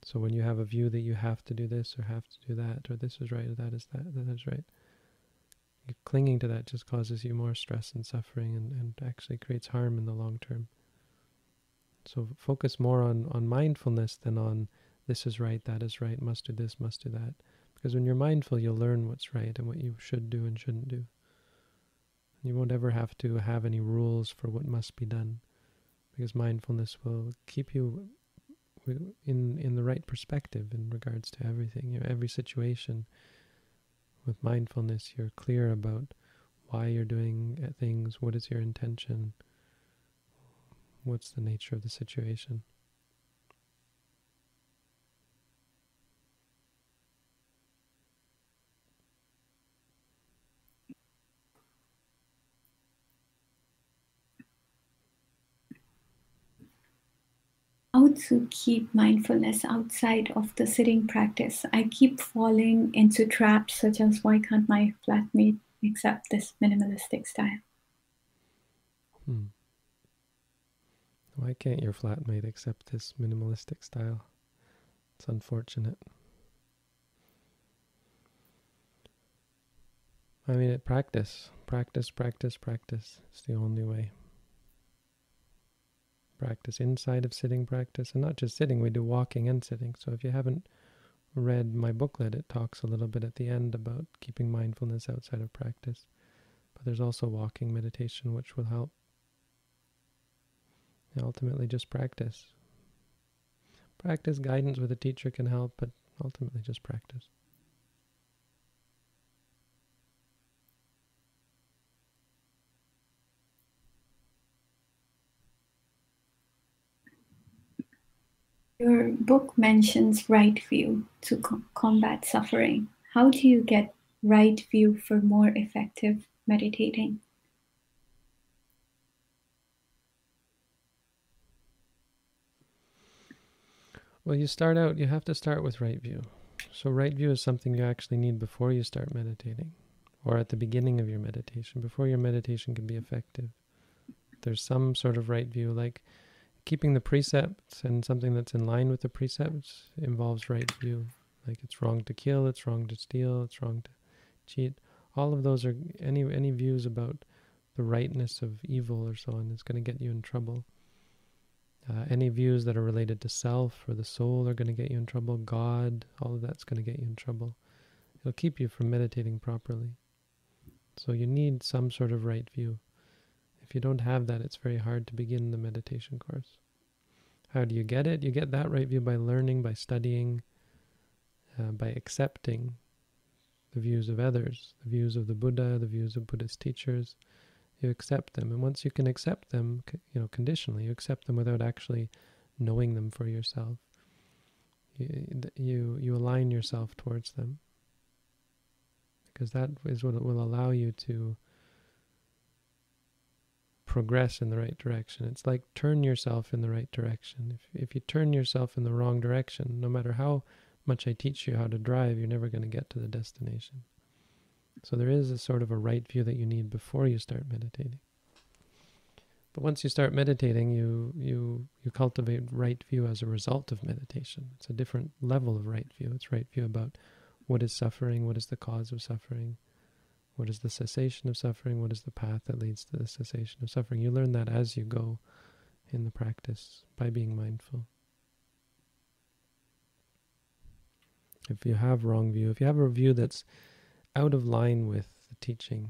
So when you have a view that you have to do this or have to do that or this is right or that is that, that is right, clinging to that just causes you more stress and suffering and, and actually creates harm in the long term. So focus more on, on mindfulness than on this is right, that is right, must do this, must do that. Because when you're mindful, you'll learn what's right and what you should do and shouldn't do. You won't ever have to have any rules for what must be done, because mindfulness will keep you in in the right perspective in regards to everything. You know, every situation. With mindfulness, you're clear about why you're doing uh, things. What is your intention? What's the nature of the situation? To keep mindfulness outside of the sitting practice. I keep falling into traps such as why can't my flatmate accept this minimalistic style? Hmm. Why can't your flatmate accept this minimalistic style? It's unfortunate. I mean, it practice, practice, practice, practice. It's the only way practice, inside of sitting practice, and not just sitting, we do walking and sitting. So if you haven't read my booklet, it talks a little bit at the end about keeping mindfulness outside of practice. But there's also walking meditation, which will help. And ultimately, just practice. Practice guidance with a teacher can help, but ultimately, just practice. Your book mentions right view to co- combat suffering. How do you get right view for more effective meditating? Well, you start out, you have to start with right view. So, right view is something you actually need before you start meditating or at the beginning of your meditation, before your meditation can be effective. There's some sort of right view, like keeping the precepts and something that's in line with the precepts involves right view. Like it's wrong to kill, it's wrong to steal, it's wrong to cheat. All of those are any any views about the rightness of evil or so on is going to get you in trouble. Uh, any views that are related to self or the soul are going to get you in trouble. God, all of that's going to get you in trouble. It'll keep you from meditating properly. So you need some sort of right view. If you don't have that, it's very hard to begin the meditation course. How do you get it? You get that right view by learning, by studying, uh, by accepting the views of others, the views of the Buddha, the views of Buddhist teachers. You accept them, and once you can accept them, you know, conditionally, you accept them without actually knowing them for yourself. You you, you align yourself towards them, because that is what will allow you to progress in the right direction. It's like turn yourself in the right direction. If if you turn yourself in the wrong direction, no matter how much I teach you how to drive, you're never going to get to the destination. So there is a sort of a right view that you need before you start meditating. But once you start meditating, you you you cultivate right view as a result of meditation. It's a different level of right view. It's right view about what is suffering, what is the cause of suffering, what is the cessation of suffering? What is the path that leads to the cessation of suffering? You learn that as you go in the practice by being mindful. If you have wrong view, if you have a view that's out of line with the teaching,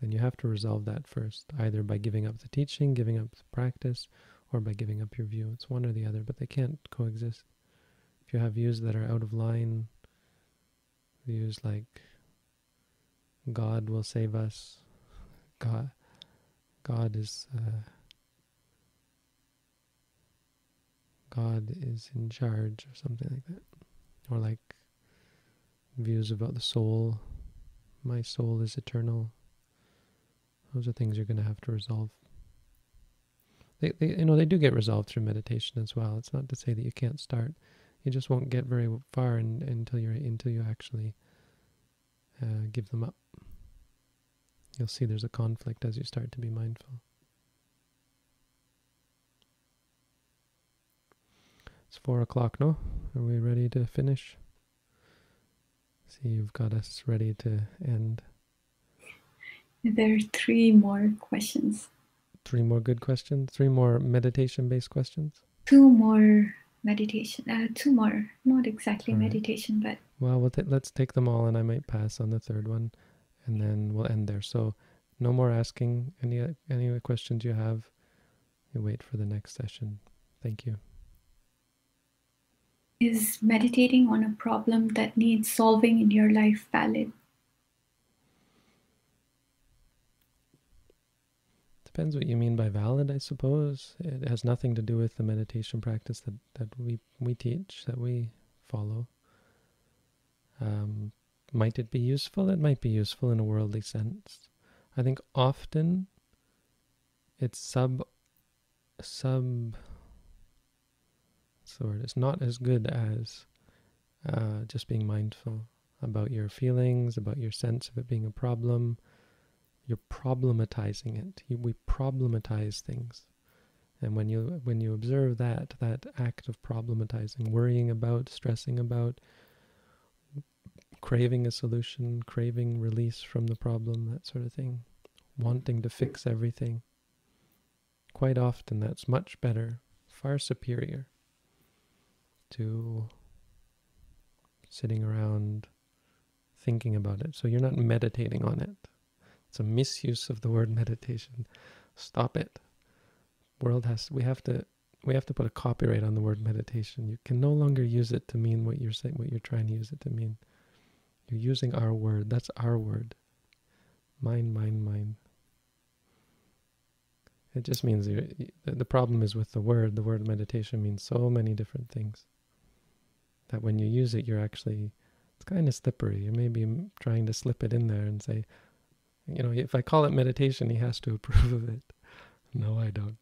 then you have to resolve that first, either by giving up the teaching, giving up the practice, or by giving up your view. It's one or the other, but they can't coexist. If you have views that are out of line, views like God will save us. God, God is uh, God is in charge or something like that, or like views about the soul. My soul is eternal. Those are things you're going to have to resolve. They, they, you know, they do get resolved through meditation as well. It's not to say that you can't start. You just won't get very far in, until you're until you actually uh, give them up. You'll see there's a conflict as you start to be mindful. It's four o'clock, no? Are we ready to finish? See, you've got us ready to end. There are three more questions. Three more good questions? Three more meditation based questions? Two more meditation. Uh, two more. Not exactly right. meditation, but. Well, we'll let's take them all, and I might pass on the third one, and then we'll end there. So, no more asking any any questions you have. You wait for the next session. Thank you. Is meditating on a problem that needs solving in your life valid? Depends what you mean by valid, I suppose. It has nothing to do with the meditation practice that, that we, we teach, that we follow. Um, might it be useful? It might be useful in a worldly sense. I think often it's sub sub word it's not as good as uh, just being mindful about your feelings, about your sense of it being a problem, you're problematizing it. You, we problematize things. And when you when you observe that that act of problematizing, worrying about, stressing about, craving a solution, craving release from the problem, that sort of thing, wanting to fix everything, quite often that's much better, far superior to sitting around thinking about it. So you're not meditating on it. It's a misuse of the word meditation. Stop it. World has we have to we have to put a copyright on the word meditation. You can no longer use it to mean what you're saying, what you're trying to use it to mean. You're using our word. That's our word. Mind, mind, mind. It just means the problem is with the word. The word meditation means so many different things that when you use it, you're actually, it's kind of slippery. You may be trying to slip it in there and say, you know, if I call it meditation, he has to approve of it. No, I don't.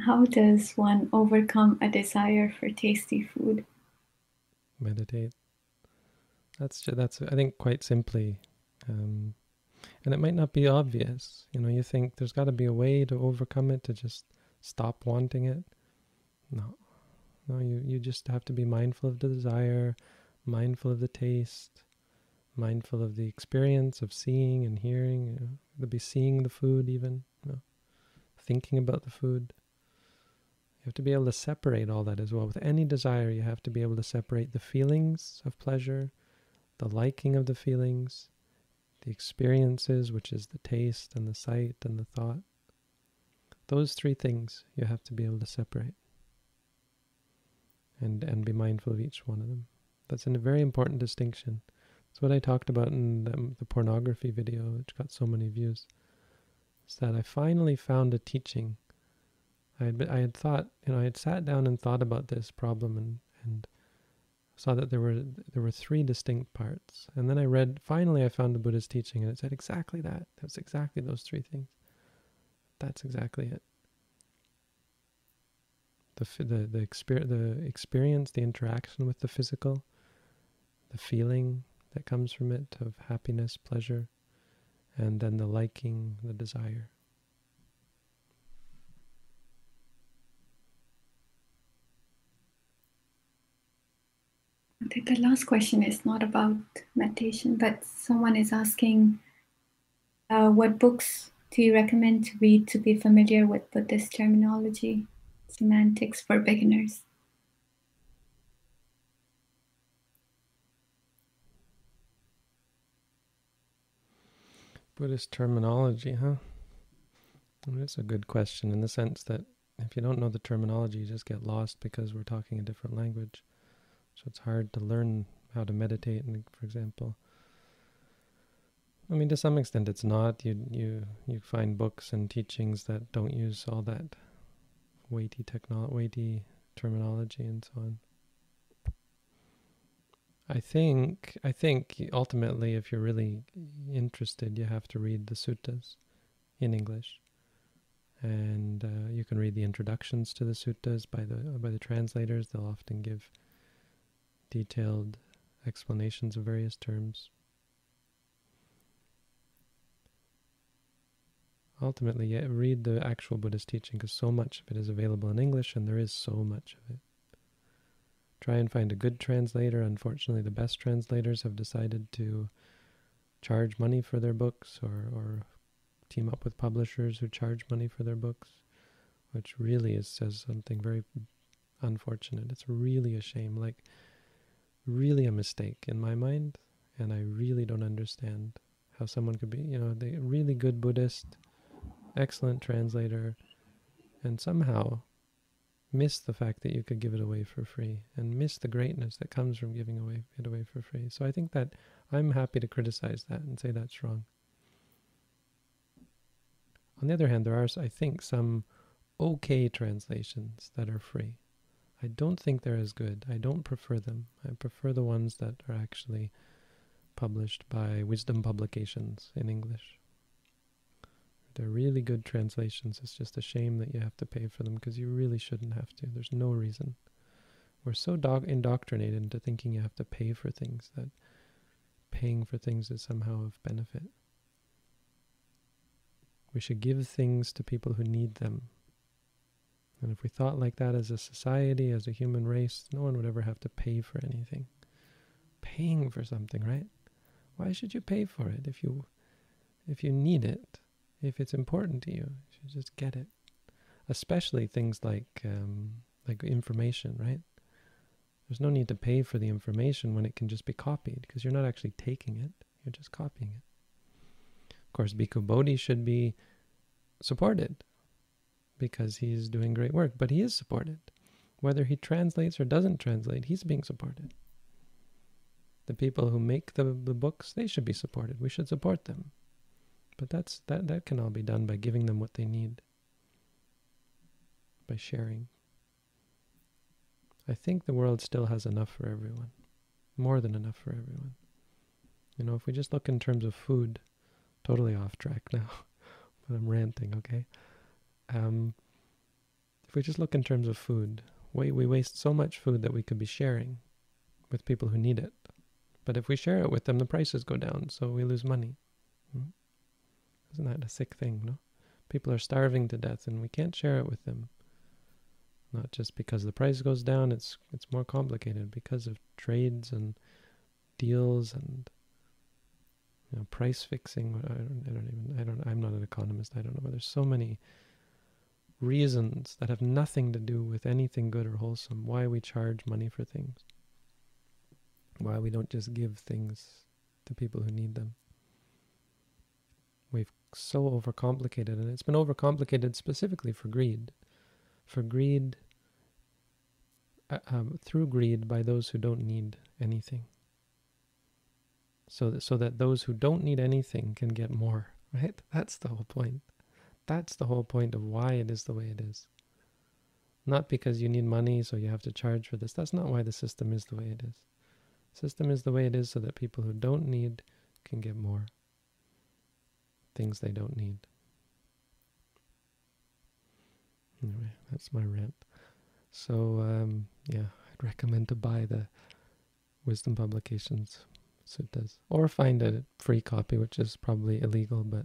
How does one overcome a desire for tasty food? Meditate. That's that's I think quite simply, um, and it might not be obvious. You know, you think there's got to be a way to overcome it to just stop wanting it. No, no, you, you just have to be mindful of the desire, mindful of the taste, mindful of the experience of seeing and hearing. You know, be seeing the food, even, you know, thinking about the food. You have to be able to separate all that as well. With any desire, you have to be able to separate the feelings of pleasure, the liking of the feelings, the experiences, which is the taste and the sight and the thought. Those three things you have to be able to separate and, and be mindful of each one of them. That's a very important distinction. It's what I talked about in the, the pornography video, which got so many views. Is that I finally found a teaching. I had, I had thought, you know, I had sat down and thought about this problem and, and saw that there were there were three distinct parts. And then I read, finally I found the Buddha's teaching and it said exactly that. That's exactly those three things. That's exactly it the the the, exper- the experience, the interaction with the physical, the feeling that comes from it of happiness, pleasure, and then the liking, the desire. I think the last question is not about meditation, but someone is asking, uh, what books do you recommend to read to be familiar with Buddhist terminology? semantics for beginners. Buddhist terminology, huh? That's a good question in the sense that if you don't know the terminology, you just get lost because we're talking a different language. So it's hard to learn how to meditate, for example. I mean, to some extent, it's not. You you you find books and teachings that don't use all that weighty technolo- weighty terminology and so on. I think I think ultimately, if you're really interested, you have to read the suttas in English, and uh, you can read the introductions to the suttas by the by the translators. They'll often give detailed explanations of various terms. Ultimately, yeah, read the actual Buddhist teaching because so much of it is available in English and there is so much of it. Try and find a good translator. Unfortunately, the best translators have decided to charge money for their books or, or team up with publishers who charge money for their books, which really is, says something very unfortunate. It's really a shame, like really a mistake in my mind, and I really don't understand how someone could be, you know, the really good Buddhist, excellent translator, and somehow miss the fact that you could give it away for free and miss the greatness that comes from giving away it away for free. So I think that I'm happy to criticize that and say that's wrong. On the other hand, there are, I think, some okay translations that are free. I don't think they're as good. I don't prefer them. I prefer the ones that are actually published by Wisdom Publications in English. They're really good translations. It's just a shame that you have to pay for them because you really shouldn't have to. There's no reason. We're so indoctrinated into thinking you have to pay for things that paying for things is somehow of benefit. We should give things to people who need them. And if we thought like that as a society, as a human race, no one would ever have to pay for anything. Paying for something, right? Why should you pay for it if you if you need it? If it's important to you, you should just get it. Especially things like um, like information, right? There's no need to pay for the information when it can just be copied because you're not actually taking it, you're just copying it. Of course, Bhikkhu Bodhi should be supported because he's doing great work, but he is supported. Whether he translates or doesn't translate, he's being supported. The people who make the, the books, they should be supported. We should support them. But that's that that can all be done by giving them what they need. By sharing. I think the world still has enough for everyone. More than enough for everyone. You know, if we just look in terms of food, totally off track now, but I'm ranting, okay? Um, if we just look in terms of food, we, we waste so much food that we could be sharing with people who need it. But if we share it with them, the prices go down, so we lose money. Hmm? Isn't that a sick thing, no? People are starving to death and we can't share it with them. Not just because the price goes down, it's it's more complicated because of trades and deals and you know, price fixing. I don't, I don't even, I don't, I'm not an economist. I don't know, but there's so many reasons that have nothing to do with anything good or wholesome why we charge money for things. Why we don't just give things to people who need them. We've so overcomplicated, and it's been overcomplicated specifically for greed. For greed, uh, um, through greed by those who don't need anything. So so that those who don't need anything can get more, right? That's the whole point. That's the whole point of why it is the way it is. Not because you need money, so you have to charge for this. That's not why the system is the way it is. The system is the way it is so that people who don't need can get more things they don't need. Anyway, that's my rant. So, um, yeah, I'd recommend to buy the Wisdom Publications suttas or find a free copy, which is probably illegal, but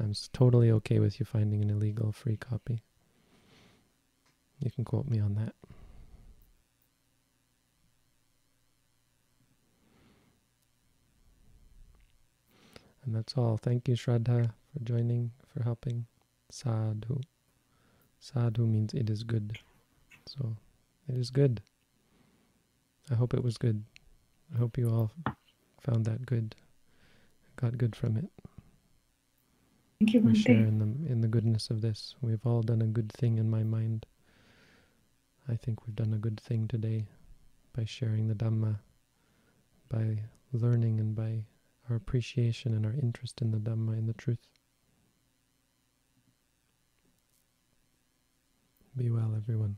I'm totally okay with you finding an illegal free copy. You can quote me on that. And that's all. Thank you, Shraddha, for joining, for helping. Sadhu. Sadhu means it is good. So it is good. I hope it was good. I hope you all found that good, got good from it. Thank you, We share in the in the goodness of this. We've all done a good thing in my mind. I think we've done a good thing today by sharing the Dhamma, by learning and by our appreciation and our interest in the Dhamma, and the truth. Be well, everyone.